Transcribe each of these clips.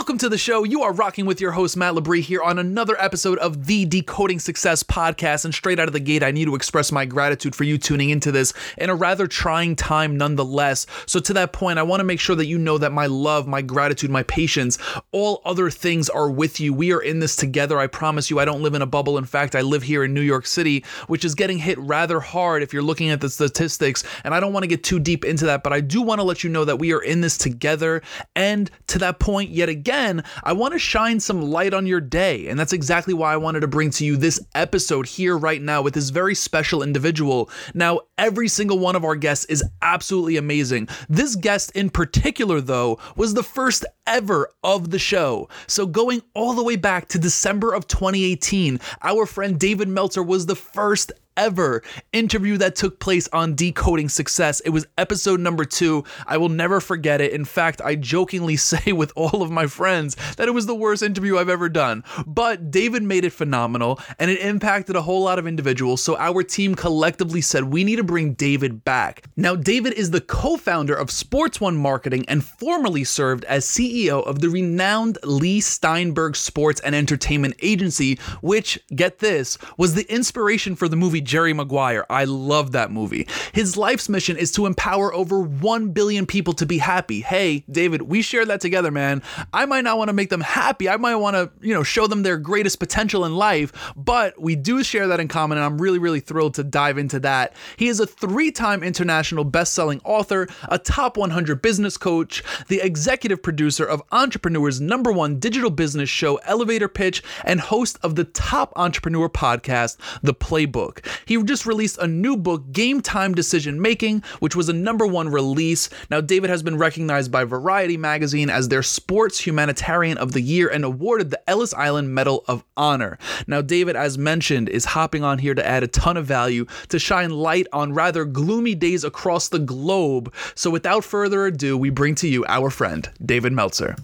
Welcome to the show. You are rocking with your host, Matt Labrie, here on another episode of the Decoding Success podcast. And straight out of the gate, I need to express my gratitude for you tuning into this in a rather trying time, nonetheless. So, to that point, I want to make sure that you know that my love, my gratitude, my patience, all other things are with you. We are in this together. I promise you, I don't live in a bubble. In fact, I live here in New York City, which is getting hit rather hard if you're looking at the statistics. And I don't want to get too deep into that, but I do want to let you know that we are in this together. And to that point, yet again, again, I want to shine some light on your day. And that's exactly why I wanted to bring to you this episode here right now with this very special individual. Now, every single one of our guests is absolutely amazing. This guest in particular, though, was the first ever of the show. So, going all the way back to December of 2018, our friend David Meltzer was the first ever interview that took place on Decoding Success. It was episode number two. I will never forget it. In fact, I jokingly say with all of my friends that it was the worst interview I've ever done. But David made it phenomenal and it impacted a whole lot of individuals. So our team collectively said we need to bring David back. Now, David is the co founder of Sports One Marketing and formerly served as CEO of the renowned Leigh Steinberg Sports and Entertainment Agency, which, get this, was the inspiration for the movie movie Jerry Maguire. I love that movie. His life's mission is to empower over 1 billion people to be happy. Hey, David, we share that together, man. I might not want to make them happy. I might want to, you know, show them their greatest potential in life, but we do share that in common and I'm really really thrilled to dive into that. He is a 3-time international best-selling author, a top 100 business coach, the executive producer of Entrepreneur's number 1 digital business show Elevator Pitch and host of the top entrepreneur podcast, The Playbook. He just released a new book, Game Time Decision Making, which was a number one release. Now, David has been recognized by Variety magazine as their Sports Humanitarian of the Year and awarded the Ellis Island Medal of Honor. Now, David, as mentioned, is hopping on here to add a ton of value to shine light on rather gloomy days across the globe. So, without further ado, we bring to you our friend, David Meltzer.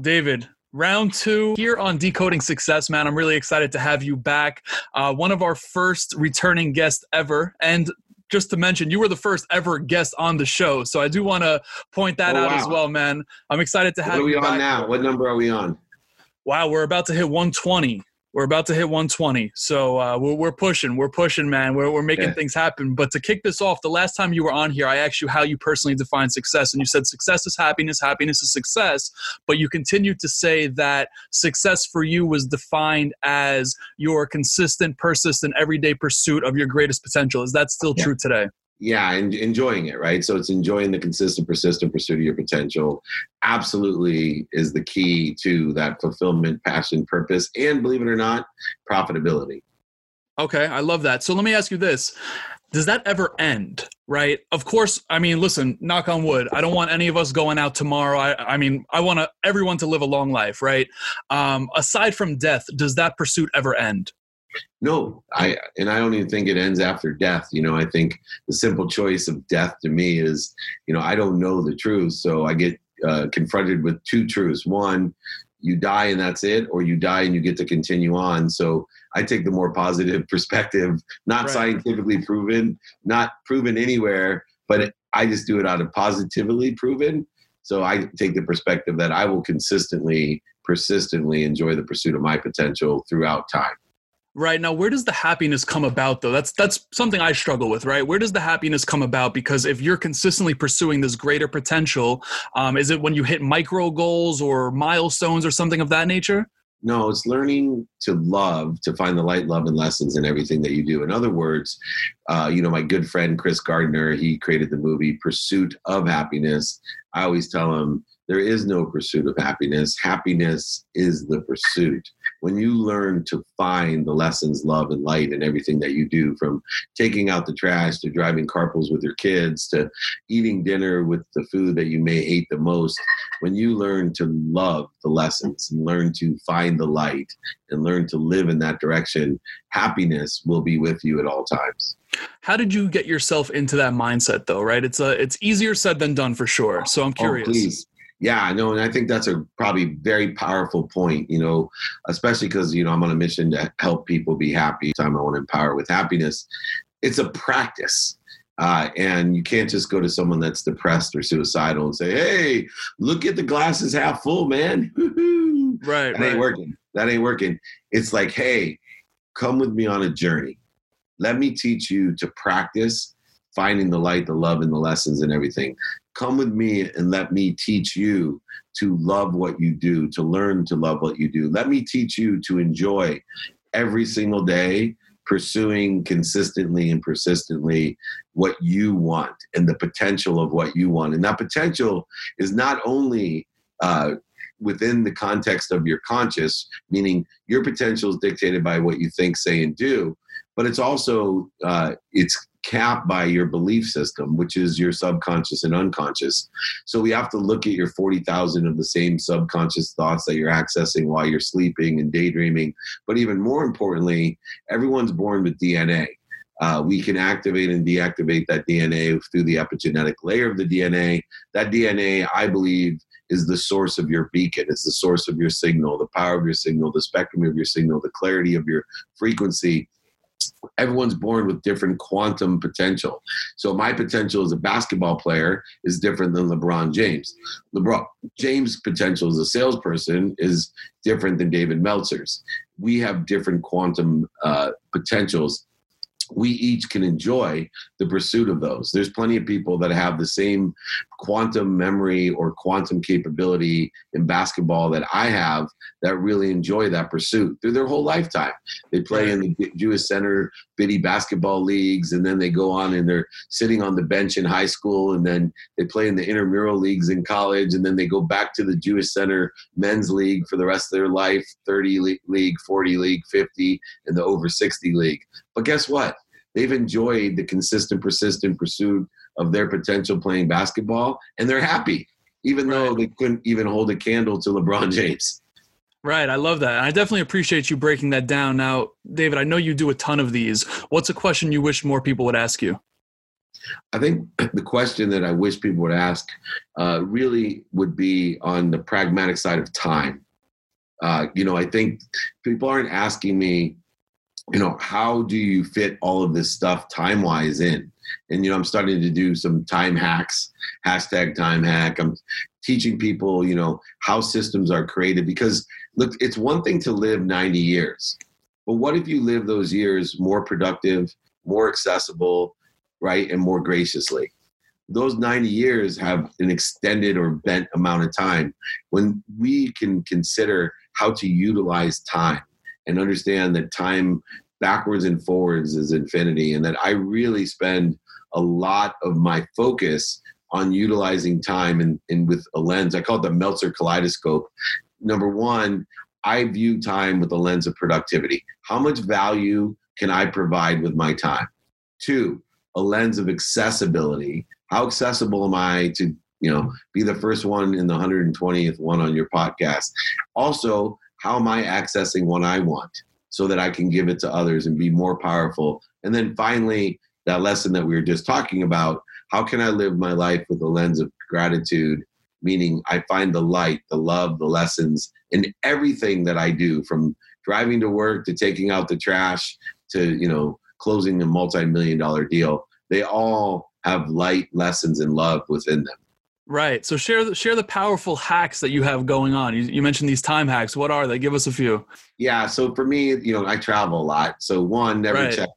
David, round two here on Decoding Success, man. I'm really excited to have you back. Uh, one of our first returning guests ever. And just to mention, you were the first ever guest on the show. So I do want to point that oh, out wow. as well, man. I'm excited to have you. What are we on now? What number are we on? Wow, we're about to hit 120 we're about to hit 120 so uh, we're, we're pushing we're pushing man. We're, we're making yeah. things happen. But to kick this off the last time you were on here i asked you how you personally define success and you said success is happiness happiness is success. But you continued to say that success for you was defined as your consistent persistent everyday pursuit of your greatest potential. Is that still yeah. true today yeah and enjoying it right? So it's enjoying the consistent persistent pursuit of your potential absolutely is the key to that fulfillment passion purpose and believe it or not profitability. Okay i love that. So let me ask you this. Does that ever end right? Of course i mean listen knock on wood i don't want any of us going out tomorrow. I, I mean i want everyone to live a long life right? Um, aside from death does that pursuit ever end no i and i don't even think it ends after death you know i think the simple choice of death to me is you know i don't know the truth so i get uh, confronted with two truths. One you die and that's it or you die and you get to continue on. So i take the more positive perspective not right. scientifically proven not proven anywhere but i just do it out of positively proven. So i take the perspective that i will consistently persistently enjoy the pursuit of my potential throughout time Right now, where does the happiness come about though? That's that's something I struggle with, right? Where does the happiness come about? Because if you're consistently pursuing this greater potential, um, is it when you hit micro goals or milestones or something of that nature? No, it's learning to love, to find the light, love, and lessons in everything that you do. In other words, uh, you know, my good friend Chris Gardner, he created the movie Pursuit of Happiness. I always tell him there is no pursuit of happiness. Happiness is the pursuit. When you learn to find the lessons, love, and light in everything that you do, from taking out the trash to driving carpools with your kids to eating dinner with the food that you may hate the most, when you learn to love the lessons and learn to find the light and learn to live in that direction, happiness will be with you at all times. How did you get yourself into that mindset though, right? It's a it's easier said than done for sure. So I'm oh, curious. Oh, please Yeah, no, and I think that's a probably very powerful point, you know, especially because, you know, I'm on a mission to help people be happy. Time I want to empower with happiness. It's a practice. Uh, and you can't just go to someone that's depressed or suicidal and say, "Hey, look at the glasses half full, man." Right, that right. ain't working. That ain't working. It's like, hey, come with me on a journey. Let me teach you to practice finding the light, the love, and the lessons and everything. Come with me and let me teach you to love what you do, to learn to love what you do. Let me teach you to enjoy every single day pursuing consistently and persistently what you want and the potential of what you want. And that potential is not only uh, within the context of your conscious, meaning your potential is dictated by what you think, say, and do, but it's also uh, it's capped by your belief system, which is your subconscious and unconscious. So we have to look at your 40,000 of the same subconscious thoughts that you're accessing while you're sleeping and daydreaming. But even more importantly, everyone's born with DNA. Uh, we can activate and deactivate that DNA through the epigenetic layer of the DNA. That DNA, I believe, is the source of your beacon. It's the source of your signal, the power of your signal, the spectrum of your signal, the clarity of your frequency everyone's born with different quantum potential. So my potential as a basketball player is different than LeBron James. LeBron James' potential as a salesperson is different than David Meltzer's. We have different quantum uh, potentials we each can enjoy the pursuit of those. There's plenty of people that have the same quantum memory or quantum capability in basketball that I have that really enjoy that pursuit through their whole lifetime. They play in the Jewish Center Biddy basketball leagues, and then they go on and they're sitting on the bench in high school, and then they play in the intramural leagues in college, and then they go back to the Jewish Center men's league for the rest of their life 30 league, 40 league, 50, and the over 60 league. But guess what? They've enjoyed the consistent, persistent pursuit of their potential playing basketball, and they're happy, even right. though they couldn't even hold a candle to LeBron James. Right. I love that. And I definitely appreciate you breaking that down. Now, David, I know you do a ton of these. What's a question you wish more people would ask you? I think the question that I wish people would ask uh, really would be on the pragmatic side of time. Uh, you know, I think people aren't asking me, you know, how do you fit all of this stuff time wise in? And, you know, I'm starting to do some time hacks, hashtag time hack. I'm teaching people, you know, how systems are created because look, it's one thing to live 90 years, but what if you live those years more productive, more accessible, right, and more graciously? Those 90 years have an extended or bent amount of time when we can consider how to utilize time and understand that time backwards and forwards is infinity and that I really spend a lot of my focus on utilizing time and, and with a lens. I call it the Meltzer kaleidoscope. Number one, I view time with a lens of productivity. How much value can I provide with my time? Two, a lens of accessibility. How accessible am I to, you know, be the first one in the 120th one on your podcast? Also, how am I accessing what I want so that I can give it to others and be more powerful? And then finally, that lesson that we were just talking about how can I live my life with a lens of gratitude? Meaning, I find the light, the love, the lessons in everything that I do from driving to work to taking out the trash to, you know, closing a multi million dollar deal. They all have light lessons and love within them. Right. So share the, share the powerful hacks that you have going on. You, you, mentioned these time hacks. What are they? Give us a few. Yeah. So for me, you know, I travel a lot. So one, never right. check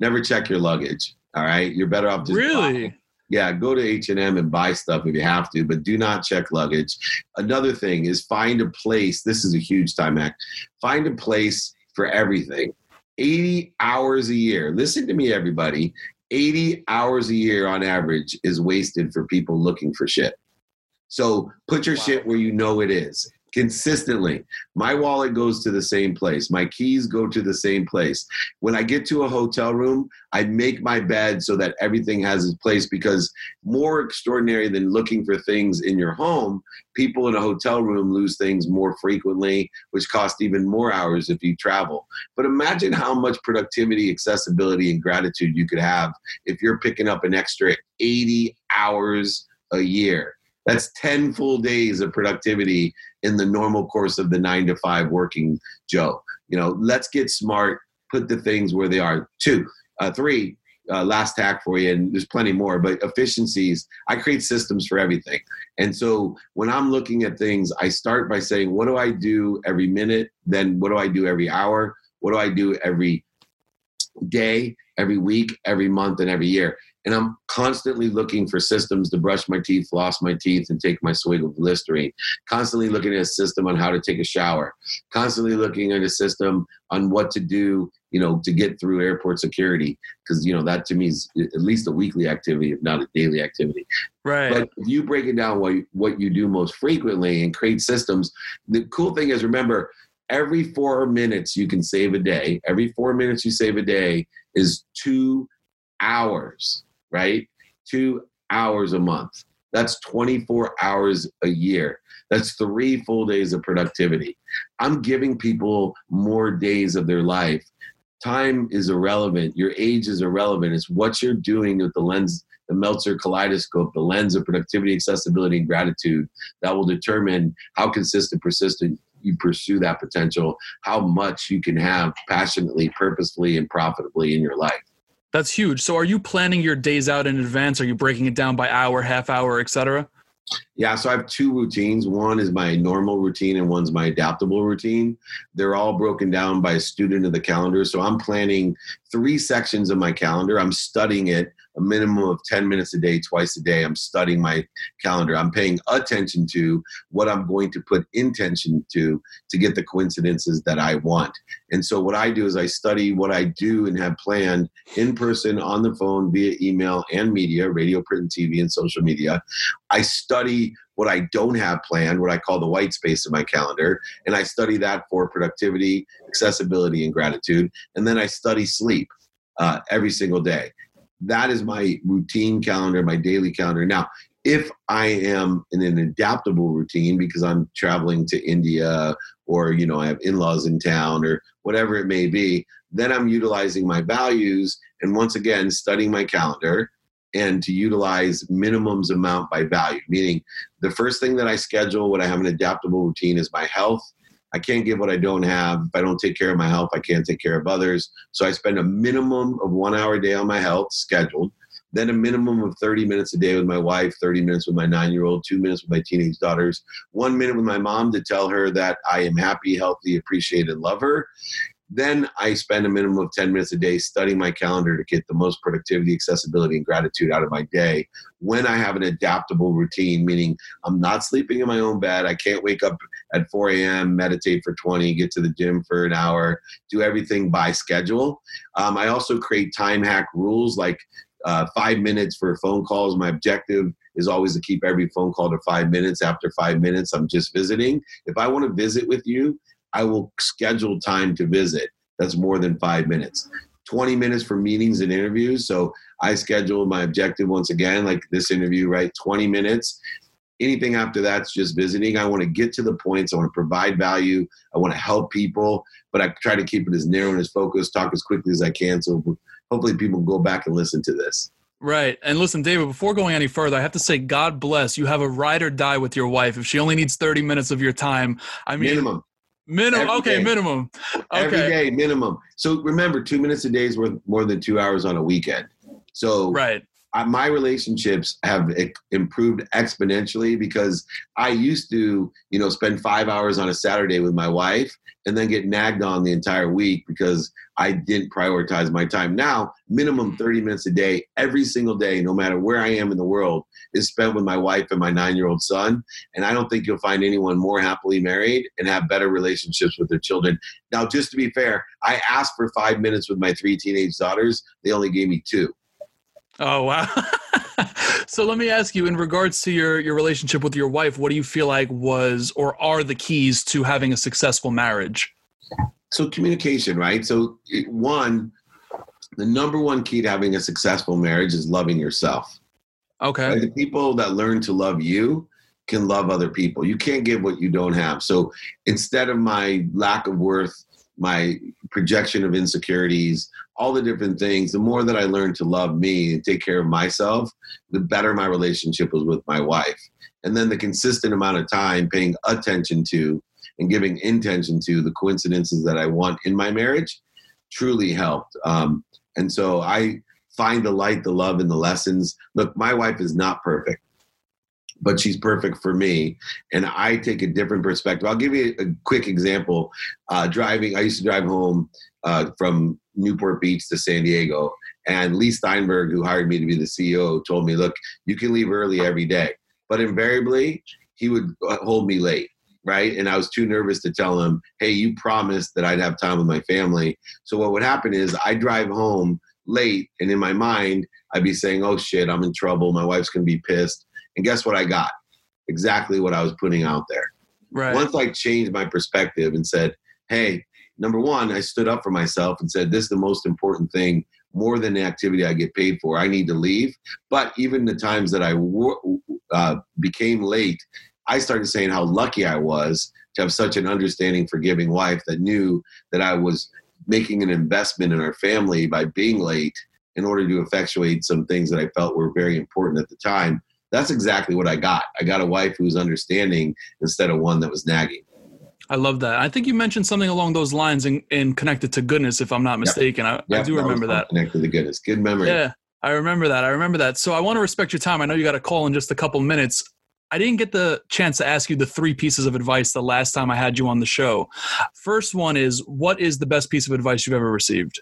never check your luggage. All right. You're better off just really. Yeah, go to H and M and buy stuff if you have to, but do not check luggage. Another thing is find a place. This is a huge time hack. Find a place for everything. 80 hours a year. Listen to me, everybody. 80 hours a year on average is wasted for people looking for shit. So put your wow. shit where you know it is consistently. My wallet goes to the same place. My keys go to the same place. When I get to a hotel room, I make my bed so that everything has its place because more extraordinary than looking for things in your home, people in a hotel room lose things more frequently, which cost even more hours if you travel. But imagine how much productivity, accessibility, and gratitude you could have if you're picking up an extra 80 hours a year That's 10 full days of productivity in the normal course of the nine to five working Joe. You know, let's get smart, put the things where they are. Two, uh, three, uh, last hack for you, and there's plenty more, but efficiencies. I create systems for everything. And so when I'm looking at things, I start by saying, what do I do every minute? Then what do I do every hour? What do I do every day, every week, every month, and every year? and I'm constantly looking for systems to brush my teeth, floss my teeth, and take my swig of Listerine. Constantly looking at a system on how to take a shower. Constantly looking at a system on what to do, you know, to get through airport security, because you know that to me is at least a weekly activity, if not a daily activity. Right. But if you break it down, what what you do most frequently and create systems, the cool thing is remember. Every four minutes you can save a day. Every four minutes you save a day is two hours right? Two hours a month. That's 24 hours a year. That's three full days of productivity. I'm giving people more days of their life. Time is irrelevant. Your age is irrelevant. It's what you're doing with the lens, the Meltzer kaleidoscope, the lens of productivity, accessibility, and gratitude that will determine how consistent, persistent you pursue that potential, how much you can have passionately, purposefully, and profitably in your life. That's huge. So are you planning your days out in advance? Are you breaking it down by hour, half hour, etc.? Yeah, so I have two routines. One is my normal routine and one's my adaptable routine. They're all broken down by a student of the calendar. So I'm planning three sections of my calendar. I'm studying it a minimum of 10 minutes a day, twice a day. I'm studying my calendar. I'm paying attention to what I'm going to put intention to to get the coincidences that I want. And so what I do is I study what I do and have planned in person, on the phone, via email and media, radio, print, and TV, and social media. I study what I don't have planned, what I call the white space in my calendar, and I study that for productivity, accessibility, and gratitude. And then I study sleep uh, every single day that is my routine calendar, my daily calendar. Now, if I am in an adaptable routine because I'm traveling to India or you know I have in-laws in town or whatever it may be, then I'm utilizing my values and once again studying my calendar and to utilize minimums amount by value. Meaning, the first thing that I schedule when I have an adaptable routine is my health I can't give what I don't have. If I don't take care of my health, I can't take care of others. So I spend a minimum of one hour a day on my health scheduled, then a minimum of 30 minutes a day with my wife, 30 minutes with my nine year old, two minutes with my teenage daughters, one minute with my mom to tell her that I am happy, healthy, appreciated, love her. Then I spend a minimum of 10 minutes a day studying my calendar to get the most productivity, accessibility, and gratitude out of my day when I have an adaptable routine, meaning I'm not sleeping in my own bed. I can't wake up at 4 a.m., meditate for 20, get to the gym for an hour, do everything by schedule. Um, I also create time hack rules like uh, five minutes for phone calls. My objective is always to keep every phone call to five minutes. After five minutes, I'm just visiting. If I want to visit with you, I will schedule time to visit. That's more than five minutes. 20 minutes for meetings and interviews. So I schedule my objective once again, like this interview, right? 20 minutes. Anything after that's just visiting. I want to get to the points. I want to provide value. I want to help people, but I try to keep it as narrow and as focused, talk as quickly as I can. So hopefully people go back and listen to this. Right. And listen, David, before going any further, I have to say, God bless you have a ride or die with your wife. If she only needs 30 minutes of your time, I mean, minimum. Minimum. Every okay, day. minimum. Okay. Every day, minimum. So remember, two minutes a day is worth more than two hours on a weekend. So Right. I, my relationships have improved exponentially because I used to, you know, spend five hours on a Saturday with my wife and then get nagged on the entire week because I didn't prioritize my time. Now, minimum 30 minutes a day, every single day, no matter where I am in the world, is spent with my wife and my nine year old son. And I don't think you'll find anyone more happily married and have better relationships with their children. Now, just to be fair, I asked for five minutes with my three teenage daughters, they only gave me two. Oh wow. so let me ask you, in regards to your your relationship with your wife, what do you feel like was or are the keys to having a successful marriage? so communication right so it- one the number one key to having a successful marriage is loving yourself Okay. right? the people that learn to love you can love other people you can't give what you don't have so instead of my lack of worth my projection of insecurities all the different things the more that i learned to love me and take care of myself the better my relationship was with my wife and then the consistent amount of time paying attention to and giving intention to the coincidences that I want in my marriage truly helped. Um, and so I find the light, the love, and the lessons. Look, my wife is not perfect, but she's perfect for me. And I take a different perspective. I'll give you a quick example. Uh, driving, I used to drive home uh, from Newport Beach to San Diego. And Leigh Steinberg, who hired me to be the CEO, told me, look, you can leave early every day. But invariably, he would uh, hold me late right? And I was too nervous to tell him, hey, you promised that I'd have time with my family. So what would happen is I drive home late, and in my mind, I'd be saying, oh shit, I'm in trouble. My wife's gonna be pissed. And guess what I got? Exactly what I was putting out there. Right. Once I changed my perspective and said, hey, number one, I stood up for myself and said, this is the most important thing more than the activity I get paid for. I need to leave. But even the times that I uh, became late, I started saying how lucky I was to have such an understanding, forgiving wife that knew that I was making an investment in our family by being late in order to effectuate some things that I felt were very important at the time. That's exactly what I got. I got a wife who was understanding instead of one that was nagging. I love that. I think you mentioned something along those lines and, and connected to goodness, if I'm not mistaken. Yep. I, yep, I, do remember that. Connected to goodness. Good memory. Yeah, I remember that. I remember that. So I want to respect your time. I know you got a call in just a couple minutes. I didn't get the chance to ask you the three pieces of advice the last time I had you on the show. First one is what is the best piece of advice you've ever received?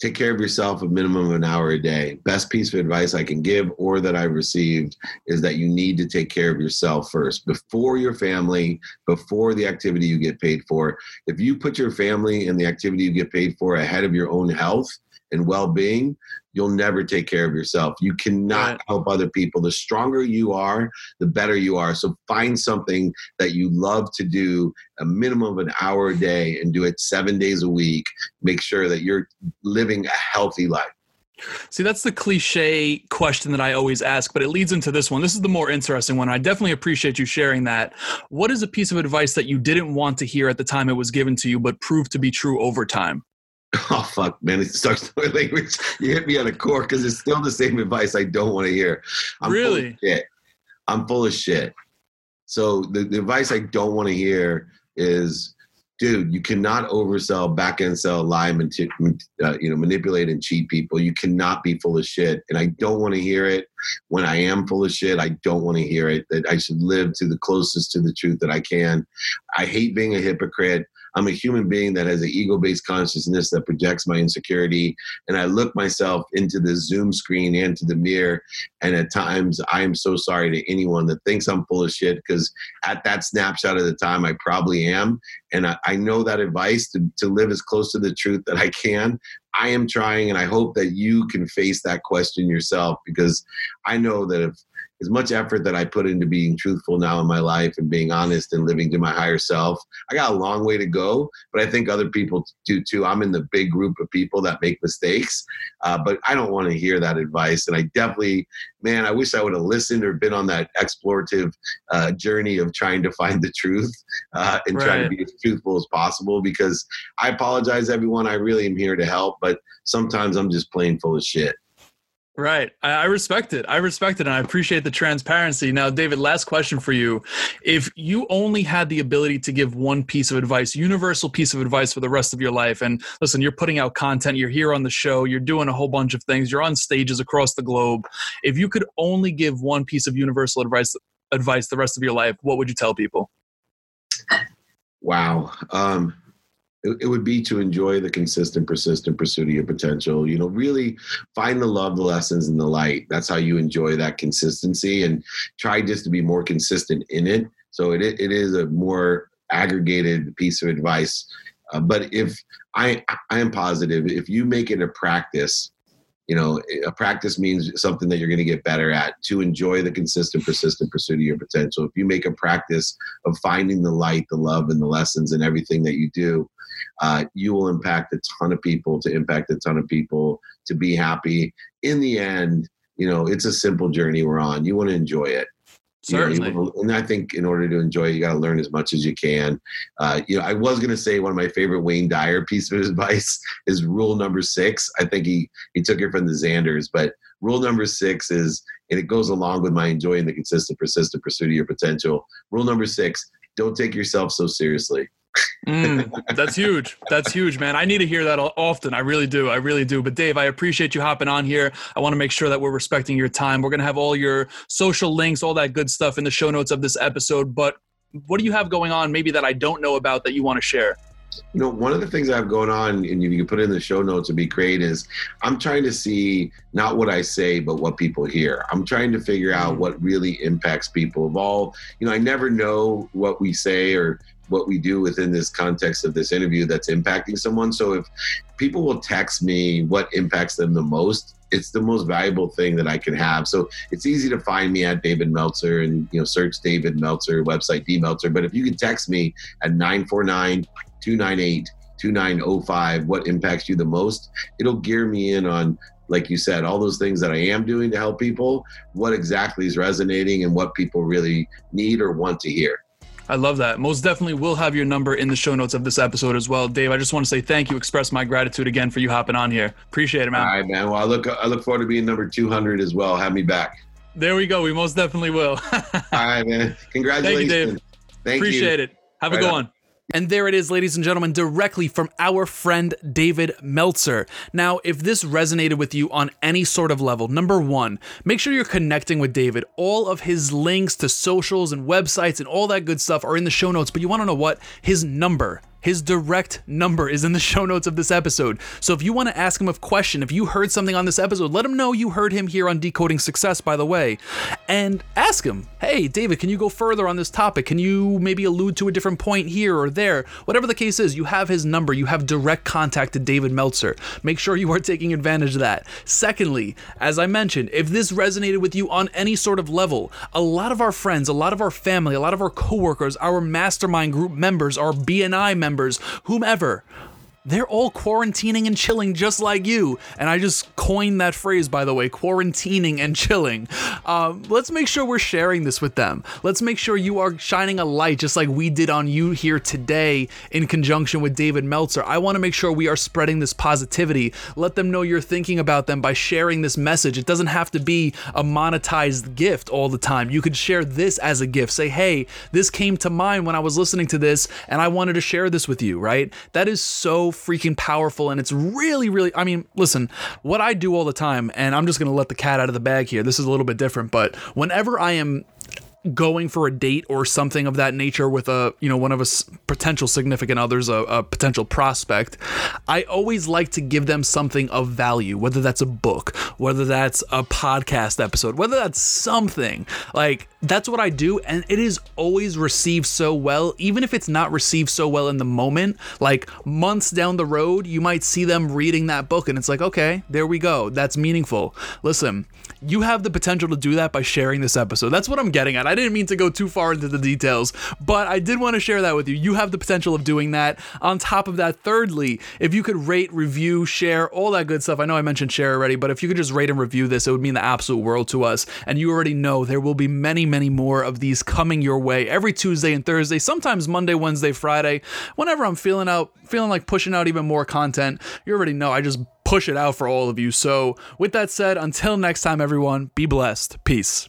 Take care of yourself a minimum of an hour a day. Best piece of advice I can give or that I've received is that you need to take care of yourself first before your family, before the activity you get paid for. If you put your family and the activity you get paid for ahead of your own health, and well-being you'll never take care of yourself you cannot help other people the stronger you are the better you are so find something that you love to do a minimum of an hour a day and do it seven days a week make sure that you're living a healthy life See, that's the cliche question that I always ask, but it leads into this one. This is the more interesting one. I definitely appreciate you sharing that. What is a piece of advice that you didn't want to hear at the time it was given to you, but proved to be true over time? Oh fuck, man! It starts with language. You hit me on a core because it's still the same advice I don't want to hear. I'm really? Full shit. I'm full of shit. So the, the advice I don't want to hear is, dude, you cannot oversell, back end sell, lie, manti- uh, you know, manipulate and cheat people. You cannot be full of shit, and I don't want to hear it. When I am full of shit, I don't want to hear it. That I should live to the closest to the truth that I can. I hate being a hypocrite. I'm a human being that has an ego based consciousness that projects my insecurity. And I look myself into the Zoom screen and to the mirror. And at times, I am so sorry to anyone that thinks I'm full of shit because at that snapshot of the time, I probably am. And I, I know that advice to, to live as close to the truth that I can. I am trying, and I hope that you can face that question yourself because I know that if as much effort that I put into being truthful now in my life and being honest and living to my higher self, I got a long way to go. But I think other people do too. I'm in the big group of people that make mistakes, uh, but I don't want to hear that advice. And I definitely, man, I wish I would have listened or been on that explorative uh, journey of trying to find the truth uh, and right. trying to be as truthful as possible. Because I apologize, everyone. I really am here to help, but sometimes I'm just plain full of shit. Right. I respect it. I respect it. And I appreciate the transparency. Now, David, last question for you. If you only had the ability to give one piece of advice, universal piece of advice for the rest of your life, and listen, you're putting out content, you're here on the show, you're doing a whole bunch of things, you're on stages across the globe. If you could only give one piece of universal advice, advice the rest of your life, what would you tell people? Wow. Um, it, would be to enjoy the consistent, persistent pursuit of your potential. You know, really find the love, the lessons, and the light. That's how you enjoy that consistency, and try just to be more consistent in it. So it it is a more aggregated piece of advice. Uh, but if I I am positive, if you make it a practice you know a practice means something that you're going to get better at to enjoy the consistent persistent pursuit of your potential if you make a practice of finding the light the love and the lessons in everything that you do uh, you will impact a ton of people to impact a ton of people to be happy in the end you know it's a simple journey we're on you want to enjoy it Certainly. You know, and I think in order to enjoy it, you got to learn as much as you can. Uh, you know, I was going to say one of my favorite Wayne Dyer piece of advice is rule number six. I think he he took it from the Zanders, but rule number six is and it goes along with my enjoying the consistent, persistent pursuit of your potential. Rule number six: don't take yourself so seriously. Mm, that's huge. That's huge, man. I need to hear that often. I really do. I really do. But Dave, I appreciate you hopping on here. I want to make sure that we're respecting your time. We're going to have all your social links, all that good stuff in the show notes of this episode. But what do you have going on maybe that I don't know about that you want to share? you know, one of the things I have going on, and you can put it in the show notes would be great, is I'm trying to see not what I say, but what people hear. I'm trying to figure out mm. what really impacts people. Of all, you know, I never know what we say or what we do within this context of this interview that's impacting someone. So if people will text me what impacts them the most, it's the most valuable thing that I can have. So it's easy to find me at David Meltzer and you know search David Meltzer website D Meltzer. But if you can text me at 949 298 2905 what impacts you the most it'll gear me in on like you said all those things that i am doing to help people what exactly is resonating and what people really need or want to hear I love that. Most definitely we'll have your number in the show notes of this episode as well. Dave, I just want to say thank you, express my gratitude again for you hopping on here. Appreciate it, man. All right, man. Well, I look I look forward to being number 200 as well. Have me back. There we go. We most definitely will. All right, man. Congratulations. Thank you, Dave. Thank Appreciate you. it. Have right a good on. one. And there it is, ladies and gentlemen, directly from our friend David Meltzer. Now, if this resonated with you on any sort of level, number one, make sure you're connecting with David. All of his links to socials and websites and all that good stuff are in the show notes, but you wanna know what? His number his direct number is in the show notes of this episode. So if you want to ask him a question, if you heard something on this episode, let him know you heard him here on Decoding Success, by the way, and ask him, hey, David, can you go further on this topic? Can you maybe allude to a different point here or there? Whatever the case is, you have his number, you have direct contact to David Meltzer. Make sure you are taking advantage of that. Secondly, as I mentioned, if this resonated with you on any sort of level, a lot of our friends, a lot of our family, a lot of our coworkers, our mastermind group members, our BNI members, whomever, they're all quarantining and chilling just like you. And I just coined that phrase, by the way quarantining and chilling. Uh, let's make sure we're sharing this with them. Let's make sure you are shining a light just like we did on you here today in conjunction with David Meltzer. I want to make sure we are spreading this positivity. Let them know you're thinking about them by sharing this message. It doesn't have to be a monetized gift all the time. You could share this as a gift. Say, hey, this came to mind when I was listening to this and I wanted to share this with you, right? That is so freaking powerful and it's really, really, I mean, listen, what I do all the time, and I'm just going to let the cat out of the bag here. This is a little bit different, but whenever I am going for a date or something of that nature with a you know one of us potential significant others a, a, potential prospect i always like to give them something of value whether that's a book whether that's a podcast episode whether that's something. Like that's what i do and it is always received so well even if it's not received so well in the moment. Like months down the road you might see them reading that book and it's like okay there we go. That's meaningful. Listen you have the potential to do that by sharing this episode. That's what i'm getting at. I didn't mean to go too far into the details, but I did want to share that with you. You have the potential of doing that. On top of that, thirdly, if you could rate, review, share, all that good stuff. I know I mentioned share already, but if you could just rate and review this, it would mean the absolute world to us. And you already know there will be many, many more of these coming your way every Tuesday and Thursday, sometimes Monday, Wednesday, Friday. Whenever I'm feeling out, feeling like pushing out even more content, you already know I just push it out for all of you. So, with that said, until next time, everyone, be blessed. Peace.